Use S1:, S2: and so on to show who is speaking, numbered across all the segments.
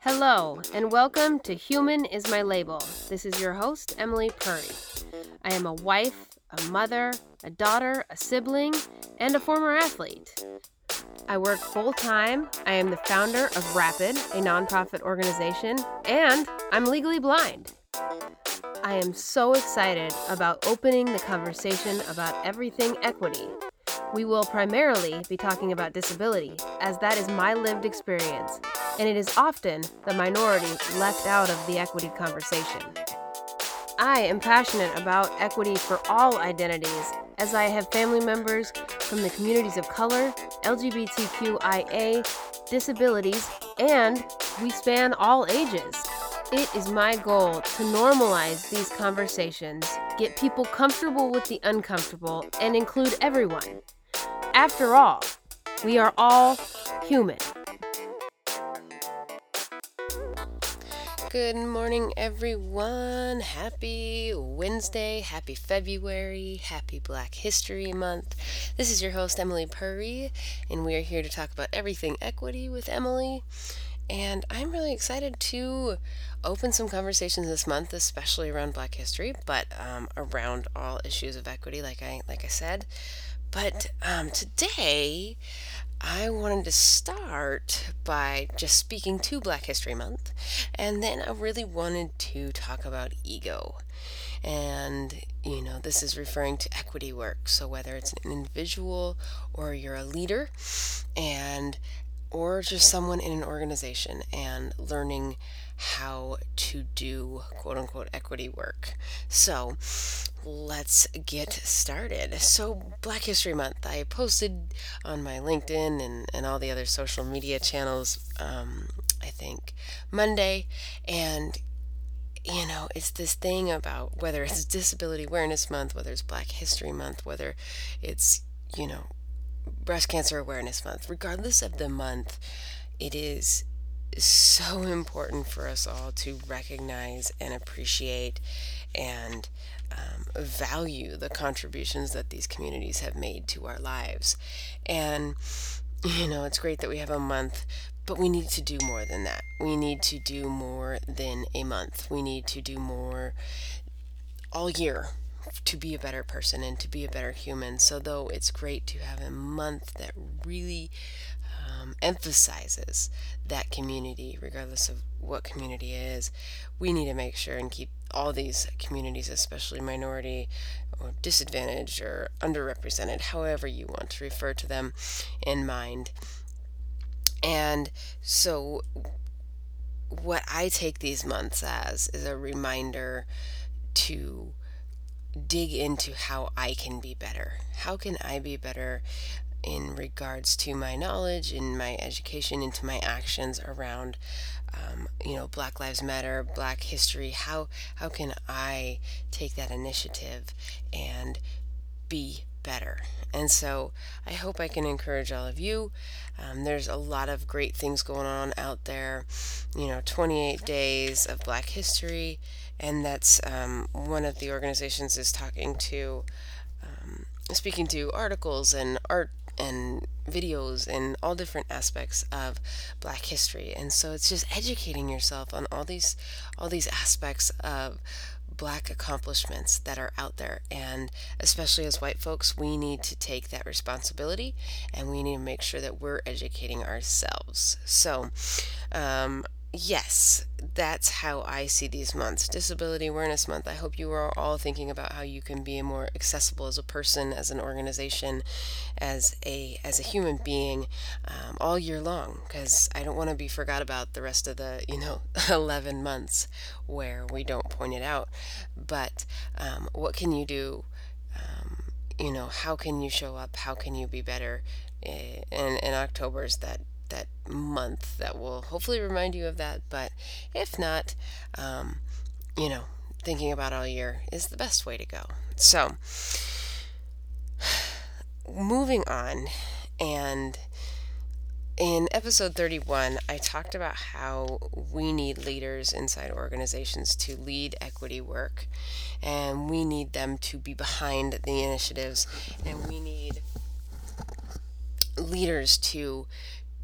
S1: Hello, and welcome to Human is My Label. This is your host, Emily Purry. I am a wife, a mother, a daughter, a sibling, and a former athlete. I work full time. I am the founder of Rapid, a nonprofit organization, and I'm legally blind. I am so excited about opening the conversation about everything equity. We will primarily be talking about disability, as that is my lived experience, and it is often the minority left out of the equity conversation. I am passionate about equity for all identities, as I have family members from the communities of color, LGBTQIA, disabilities, and we span all ages. It is my goal to normalize these conversations, get people comfortable with the uncomfortable, and include everyone. After all, we are all human. Good morning, everyone. Happy Wednesday, happy February, happy Black History Month. This is your host, Emily Purry, and we are here to talk about everything equity with Emily. And I'm really excited to open some conversations this month, especially around Black history, but um, around all issues of equity, like I like I said. But um, today, I wanted to start by just speaking to Black History Month, and then I really wanted to talk about ego. And, you know, this is referring to equity work. So, whether it's an individual or you're a leader, and or just someone in an organization and learning how to do quote unquote equity work. So let's get started. So, Black History Month, I posted on my LinkedIn and, and all the other social media channels, um, I think, Monday, and you know, it's this thing about whether it's Disability Awareness Month, whether it's Black History Month, whether it's, you know, Breast Cancer Awareness Month. Regardless of the month, it is so important for us all to recognize and appreciate and um, value the contributions that these communities have made to our lives. And, you know, it's great that we have a month, but we need to do more than that. We need to do more than a month. We need to do more all year to be a better person and to be a better human. So, though it's great to have a month that really um, emphasizes that community, regardless of what community is, we need to make sure and keep all these communities, especially minority or disadvantaged or underrepresented, however you want to refer to them, in mind. And so, what I take these months as is a reminder to dig into how I can be better. How can I be better in regards to my knowledge, in my education, into my actions around, um, you know, Black Lives Matter, Black history? How how can I take that initiative and be better? And so I hope I can encourage all of you. Um, there's a lot of great things going on out there. You know, 28 days of Black history and that's um, one of the organizations is talking to, um, speaking to articles and art and videos and all different aspects of black history. And so it's just educating yourself on all these all these aspects of black accomplishments that are out there. And especially as white folks we need to take that responsibility and we need to make sure that we're educating ourselves. So um, yes, that's how I see these months. Disability Awareness Month. I hope you are all thinking about how you can be more accessible as a person, as an organization, as a as a human being, um, all year long. Because I don't want to be forgot about the rest of the you know 11 months where we don't point it out. But um, what can you do? Um, you know, how can you show up? How can you be better? Eh, and in October is that that month that will hopefully remind you of that. But if not, um, you know, thinking about all year is the best way to go. So, moving on, and in episode 31, I talked about how we need leaders inside organizations to lead equity work, and we need them to be behind the initiatives, and we need leaders to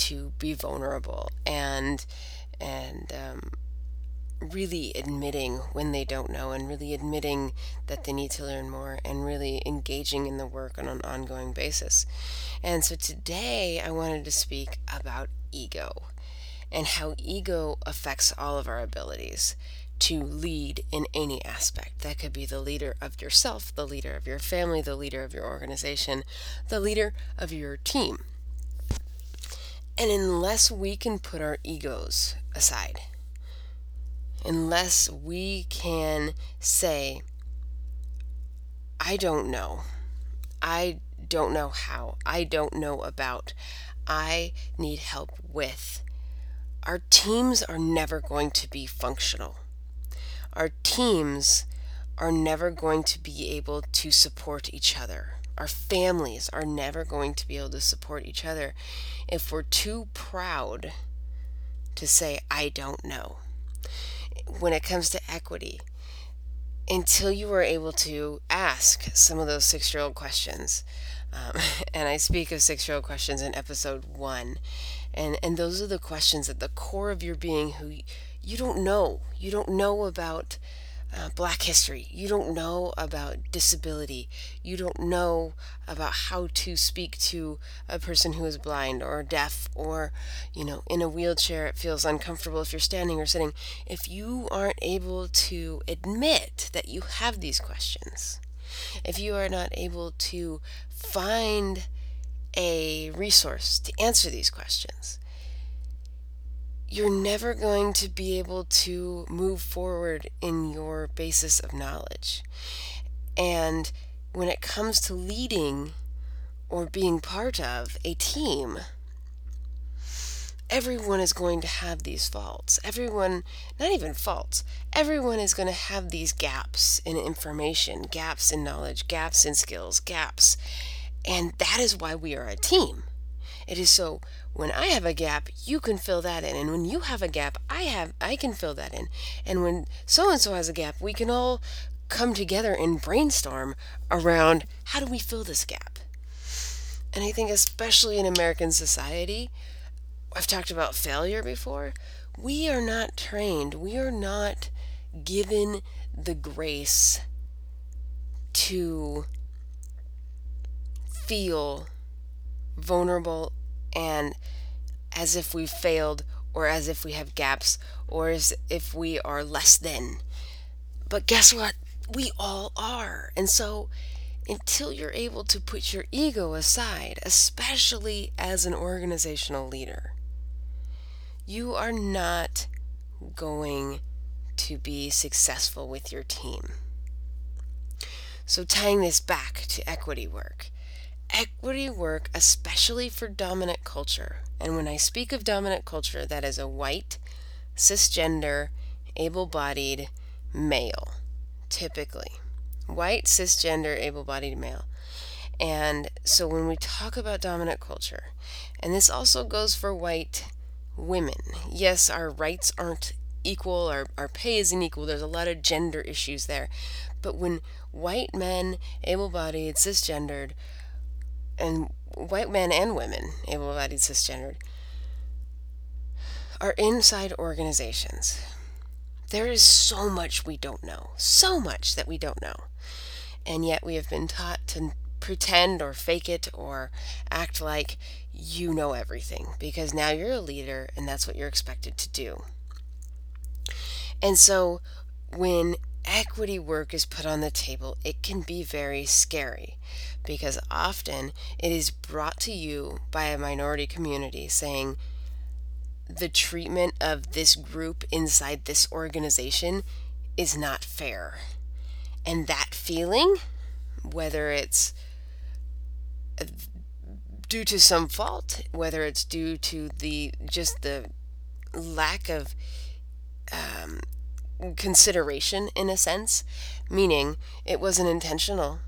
S1: to be vulnerable and and um, really admitting when they don't know and really admitting that they need to learn more and really engaging in the work on an ongoing basis. And so today I wanted to speak about ego and how ego affects all of our abilities to lead in any aspect. That could be the leader of yourself, the leader of your family, the leader of your organization, the leader of your team. And unless we can put our egos aside, unless we can say, I don't know, I don't know how, I don't know about, I need help with, our teams are never going to be functional. Our teams are never going to be able to support each other. Our families are never going to be able to support each other if we're too proud to say, I don't know. When it comes to equity, until you are able to ask some of those six year old questions, um, and I speak of six year old questions in episode one, and, and those are the questions at the core of your being who you don't know. You don't know about uh, black history. You don't know about disability. You don't know about how to speak to a person who is blind or deaf or, you know, in a wheelchair. It feels uncomfortable if you're standing or sitting. If you aren't able to admit that you have these questions, if you are not able to find a resource to answer these questions, you're never going to be able to move forward in your basis of knowledge. And when it comes to leading or being part of a team, everyone is going to have these faults. Everyone, not even faults, everyone is going to have these gaps in information, gaps in knowledge, gaps in skills, gaps. And that is why we are a team. It is so when I have a gap, you can fill that in. And when you have a gap, I have I can fill that in. And when so and so has a gap, we can all come together and brainstorm around how do we fill this gap. And I think especially in American society, I've talked about failure before. We are not trained. We are not given the grace to feel vulnerable and as if we've failed or as if we have gaps or as if we are less than. But guess what? We all are. And so until you're able to put your ego aside, especially as an organizational leader, you are not going to be successful with your team. So, tying this back to equity work, equity work, especially for dominant culture. And when I speak of dominant culture, that is a white, cisgender, able bodied male, typically. White, cisgender, able bodied male. And so when we talk about dominant culture, and this also goes for white women, yes, our rights aren't equal, our, our pay isn't equal, there's a lot of gender issues there. But when white men, able bodied, cisgendered, and white men and women, able bodied cisgendered, are inside organizations. There is so much we don't know, so much that we don't know. And yet we have been taught to pretend or fake it or act like you know everything because now you're a leader and that's what you're expected to do. And so when equity work is put on the table, it can be very scary because often it is brought to you by a minority community saying the treatment of this group inside this organization is not fair. And that feeling, whether it's due to some fault, whether it's due to the just the lack of um, consideration in a sense, meaning it wasn't intentional.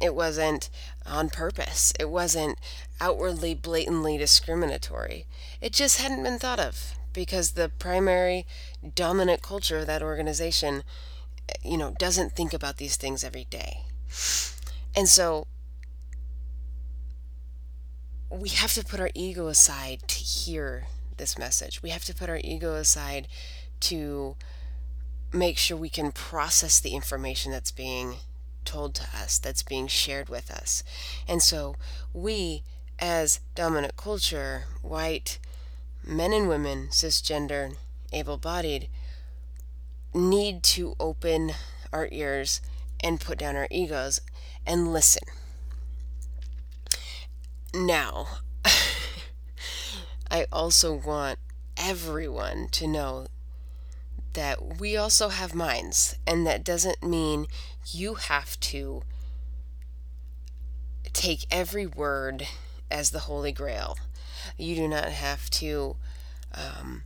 S1: It wasn't on purpose. It wasn't outwardly, blatantly discriminatory. It just hadn't been thought of because the primary dominant culture of that organization, you know, doesn't think about these things every day. And so we have to put our ego aside to hear this message. We have to put our ego aside to make sure we can process the information that's being told to us, that's being shared with us. And so we, as dominant culture, white men and women, cisgender, able bodied, need to open our ears and put down our egos and listen. Now, I also want everyone to know that we also have minds, and that doesn't mean you have to take every word as the Holy Grail. You do not have to, um,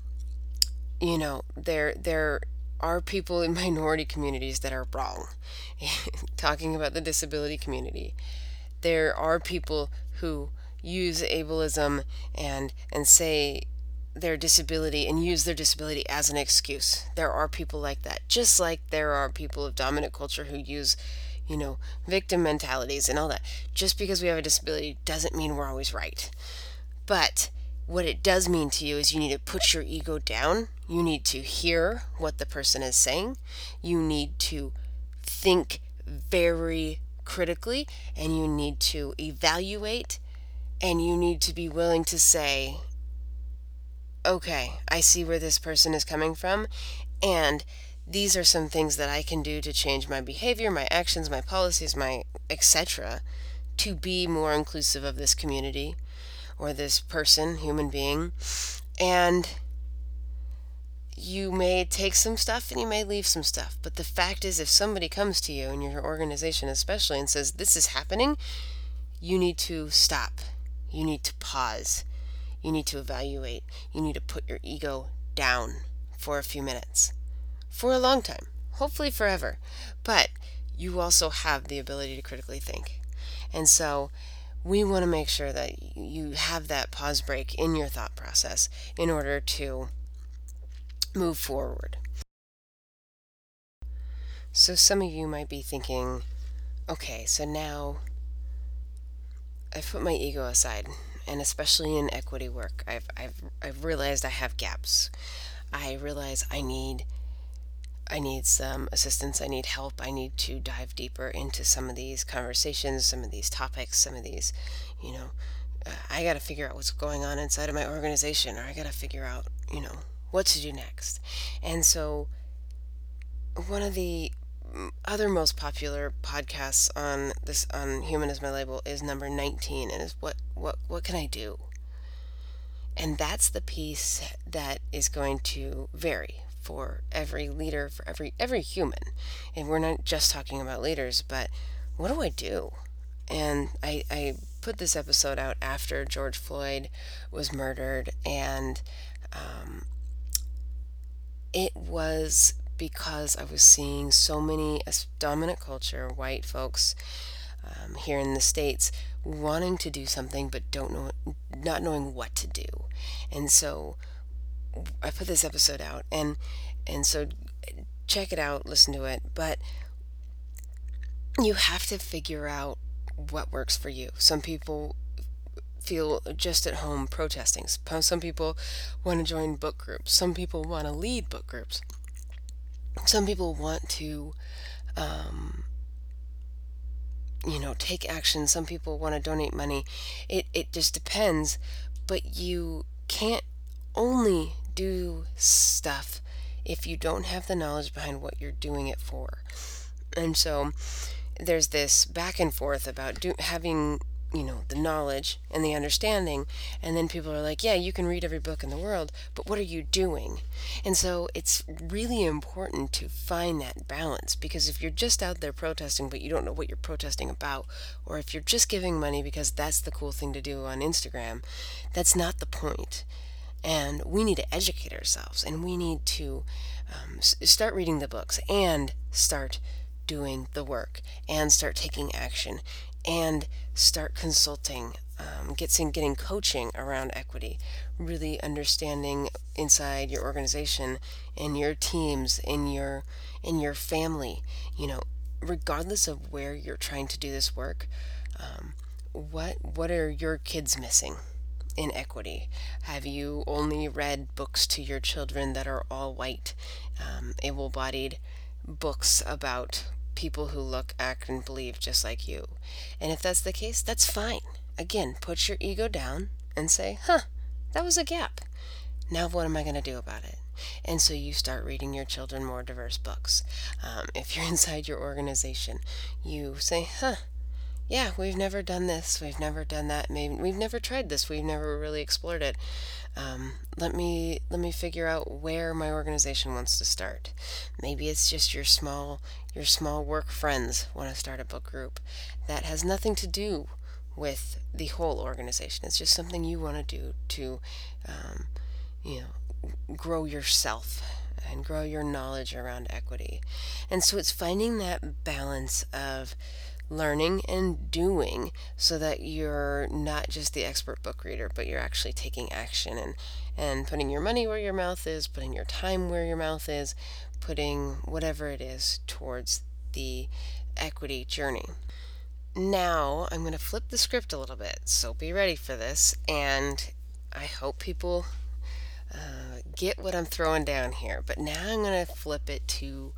S1: you know, there there are people in minority communities that are wrong. Talking about the disability community, there are people who use ableism and and say their disability and use their disability as an excuse. There are people like that, just like there are people of dominant culture who use, you know, victim mentalities and all that. Just because we have a disability doesn't mean we're always right. But what it does mean to you is you need to put your ego down. You need to hear what the person is saying. You need to think very critically and you need to evaluate and you need to be willing to say, okay, I see where this person is coming from, and these are some things that I can do to change my behavior, my actions, my policies, my etc. to be more inclusive of this community or this person, human being. And you may take some stuff and you may leave some stuff. But the fact is, if somebody comes to you in your organization, especially, and says, This is happening, you need to stop. You need to pause. You need to evaluate. You need to put your ego down for a few minutes, for a long time, hopefully forever. But you also have the ability to critically think. And so we want to make sure that you have that pause break in your thought process in order to move forward. So some of you might be thinking, okay, so now I've put my ego aside and especially in equity work, I've, I've, I've realized I have gaps. I realize I need I need some assistance. I need help. I need to dive deeper into some of these conversations, some of these topics, some of these, you know, I got to figure out what's going on inside of my organization, or I got to figure out, you know, what to do next. And so, one of the other most popular podcasts on this on Human is My Label is number 19 and is what what what can I do? And that's the piece that is going to vary for every leader, for every every human. And we're not just talking about leaders, but what do I do? And I, I put this episode out after George Floyd was murdered, and um, it was because I was seeing so many dominant culture, white folks um, here in the States wanting to do something but don't know, not knowing what to do. And so I put this episode out and, and so check it out, listen to it, but you have to figure out what works for you. Some people feel just at home protesting. Some people want to join book groups. Some people want to lead book groups some people want to um, you know take action. Some people want to donate money. It, it just depends. But you can't only do stuff if you don't have the knowledge behind what you're doing it for. And so there's this back and forth about do, having you know, the knowledge and the understanding. And then people are like, yeah, you can read every book in the world, but what are you doing? And so it's really important to find that balance because if you're just out there protesting, but you don't know what you're protesting about, or if you're just giving money because that's the cool thing to do on Instagram, that's not the point. And we need to educate ourselves and we need to um, start reading the books and start doing the work and start taking action and start consulting, um, getting getting coaching around equity, really understanding inside your organization, in your teams, in your in your family. You know, regardless of where you're trying to do this work, um, what what are your kids missing in equity? Have you only read books to your children that are all white, um, able-bodied books about people who look, act, and believe just like you? And if that's the case, that's fine. Again, put your ego down and say, "Huh, that was a gap. Now what am I going to do about it?" And so you start reading your children more diverse books. Um, if you're inside your organization, you say, huh, yeah, we've never done this, we've never done that, maybe we've never tried this, we've never really explored it. Um, let me let me figure out where my organization wants to start. Maybe it's just your small your small work friends want to start a book group that has nothing to do with the whole organization. It's just something you want to do to, um, you know, grow yourself and grow your knowledge around equity. And so it's finding that balance of learning and doing so that you're not just the expert book reader, but you're actually taking action and, and putting your money where your mouth is, putting your time where your mouth is, putting whatever it is towards the equity journey. Now I'm going to flip the script a little bit, so be ready for this, and I hope people uh, get what I'm throwing down here. But now I'm going to flip it to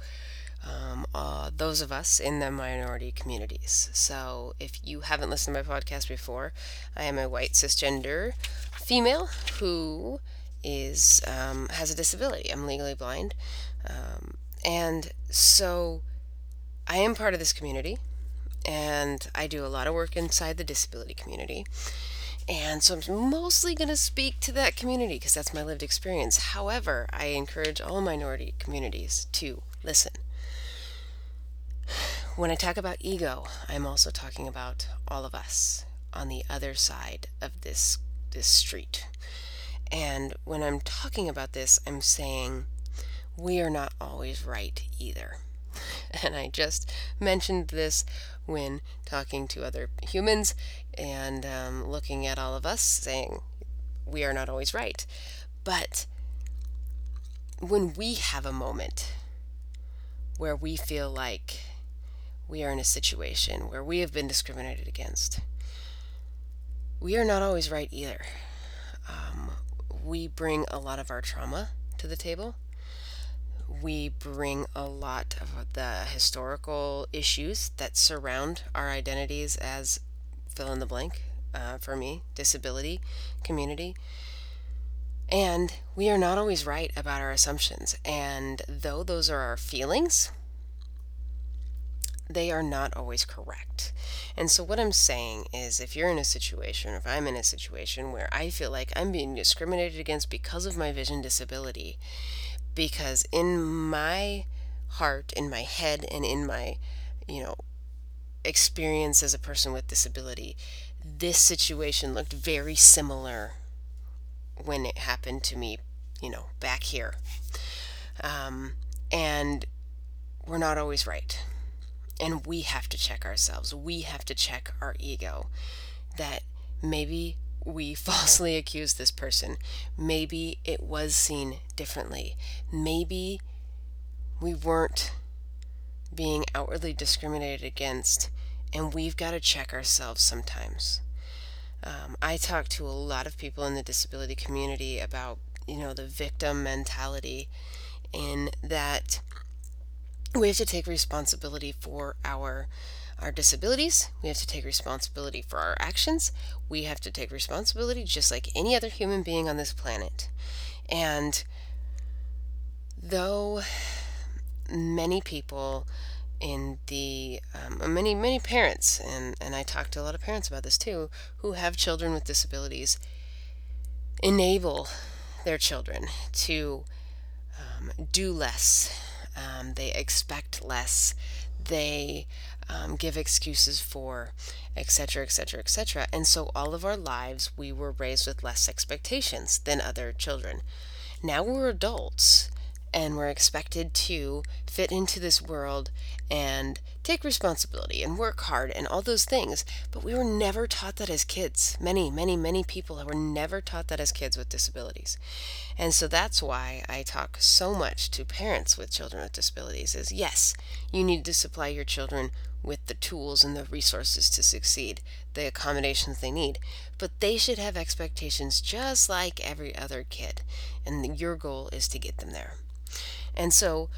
S1: um, uh, those of us in the minority communities. So, if you haven't listened to my podcast before, I am a white cisgender female who is um, has a disability. I'm legally blind, um, and so I am part of this community, and I do a lot of work inside the disability community. And so I'm mostly going to speak to that community because that's my lived experience. However, I encourage all minority communities to listen when I talk about ego, I'm also talking about all of us on the other side of this this street. And when I'm talking about this, I'm saying we are not always right either. And I just mentioned this when talking to other humans and um, looking at all of us, saying we are not always right. But when we have a moment where we feel like we are in a situation where we have been discriminated against. We are not always right either. Um, we bring a lot of our trauma to the table. We bring a lot of the historical issues that surround our identities as fill in the blank uh, for me, disability community. And we are not always right about our assumptions. And though those are our feelings, they are not always correct. And so, what I'm saying is, if you're in a situation, or if I'm in a situation where I feel like I'm being discriminated against because of my vision disability, because in my heart, in my head, and in my, you know, experience as a person with disability, this situation looked very similar when it happened to me, you know, back here. Um, and we're not always right and we have to check ourselves. We have to check our ego that maybe we falsely accused this person. Maybe it was seen differently. Maybe we weren't being outwardly discriminated against, and we've got to check ourselves sometimes. Um, I talk to a lot of people in the disability community about, you know, the victim mentality, in that we have to take responsibility for our our disabilities. We have to take responsibility for our actions. We have to take responsibility just like any other human being on this planet. And though many people in the um, many many parents and and I talk to a lot of parents about this too who have children with disabilities enable their children to um, do less um, they expect less. They um, give excuses for, etc., etc., etc. And so all of our lives, we were raised with less expectations than other children. Now we're adults and we're expected to fit into this world and take responsibility and work hard and all those things. But we were never taught that as kids. Many, many, many people were never taught that as kids with disabilities. And so that's why I talk so much to parents with children with disabilities is yes, you need to supply your children with the tools and the resources to succeed. the accommodations they need. But they should have expectations just like every other kid. And your goal is to get them there. And so,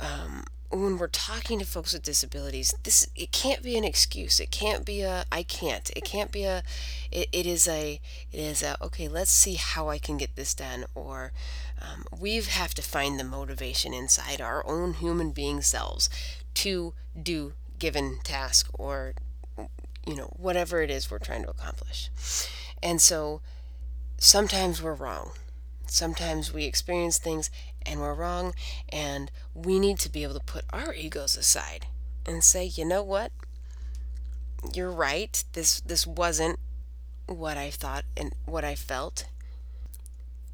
S1: um, when we're talking to folks with disabilities this it can't be an excuse. It can't be a i can't. It can't be a it, it is a it is a okay let's see how i can get this done or um, we have to find the motivation inside our own human being selves to do given task or you know whatever it is we're trying to accomplish. And so sometimes we're wrong. Sometimes we experience things and we're wrong and we need to be able to put our egos aside and say you know what? You're right. This this wasn't what i thought and what i felt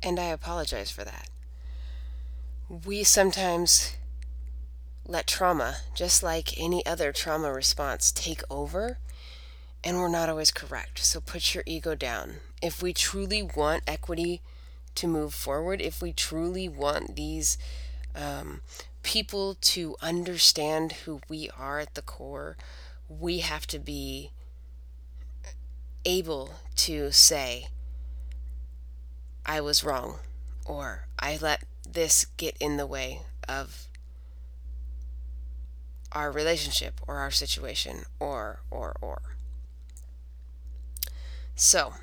S1: and i apologize for that. We sometimes let trauma just like any other trauma response take over and we're not always correct. So put your ego down. If we truly want equity to move forward, if we truly want these um, people to understand who we are at the core, we have to be able to say, I was wrong, or I let this get in the way of our relationship or our situation, or, or, or. So,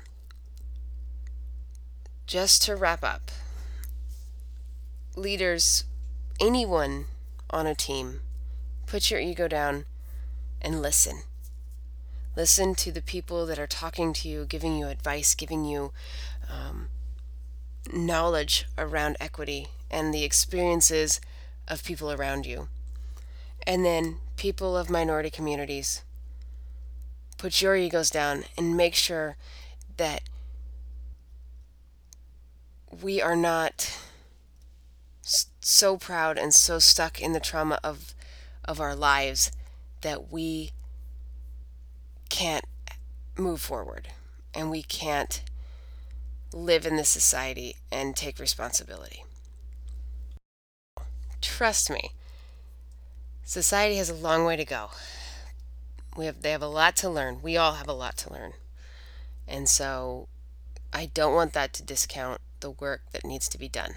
S1: just to wrap up, leaders, anyone on a team, put your ego down and listen. Listen to the people that are talking to you, giving you advice, giving you um, knowledge around equity and the experiences of people around you. And then, people of minority communities, put your egos down and make sure that we are not so proud and so stuck in the trauma of of our lives that we can't move forward and we can't live in this society and take responsibility. Trust me. Society has a long way to go. We have they have a lot to learn. We all have a lot to learn. And so I don't want that to discount the work that needs to be done,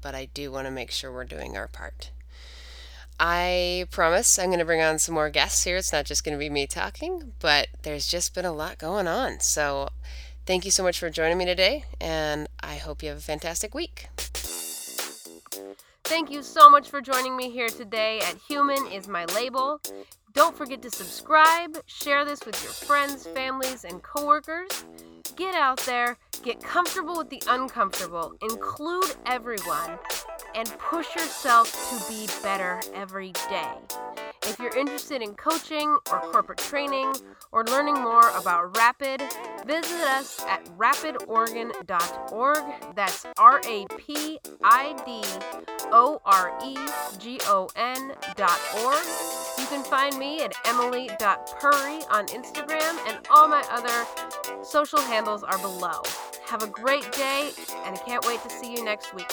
S1: but I do want to make sure we're doing our part. I promise I'm going to bring on some more guests here. It's not just going to be me talking, but there's just been a lot going on. So thank you so much for joining me today, and I hope you have a fantastic week. Thank you so much for joining me here today at Human is My Label. Don't forget to subscribe, share this with your friends, families, and coworkers. Get out there, get comfortable with the uncomfortable, include everyone, and push yourself to be better every day. If you're interested in coaching or corporate training or learning more about Rapid, visit us at rapidoregon.org. That's R A P I D O R E G O N dot org. You can find me at emily.purry on Instagram, and all my other social handles are below. Have a great day, and I can't wait to see you next week.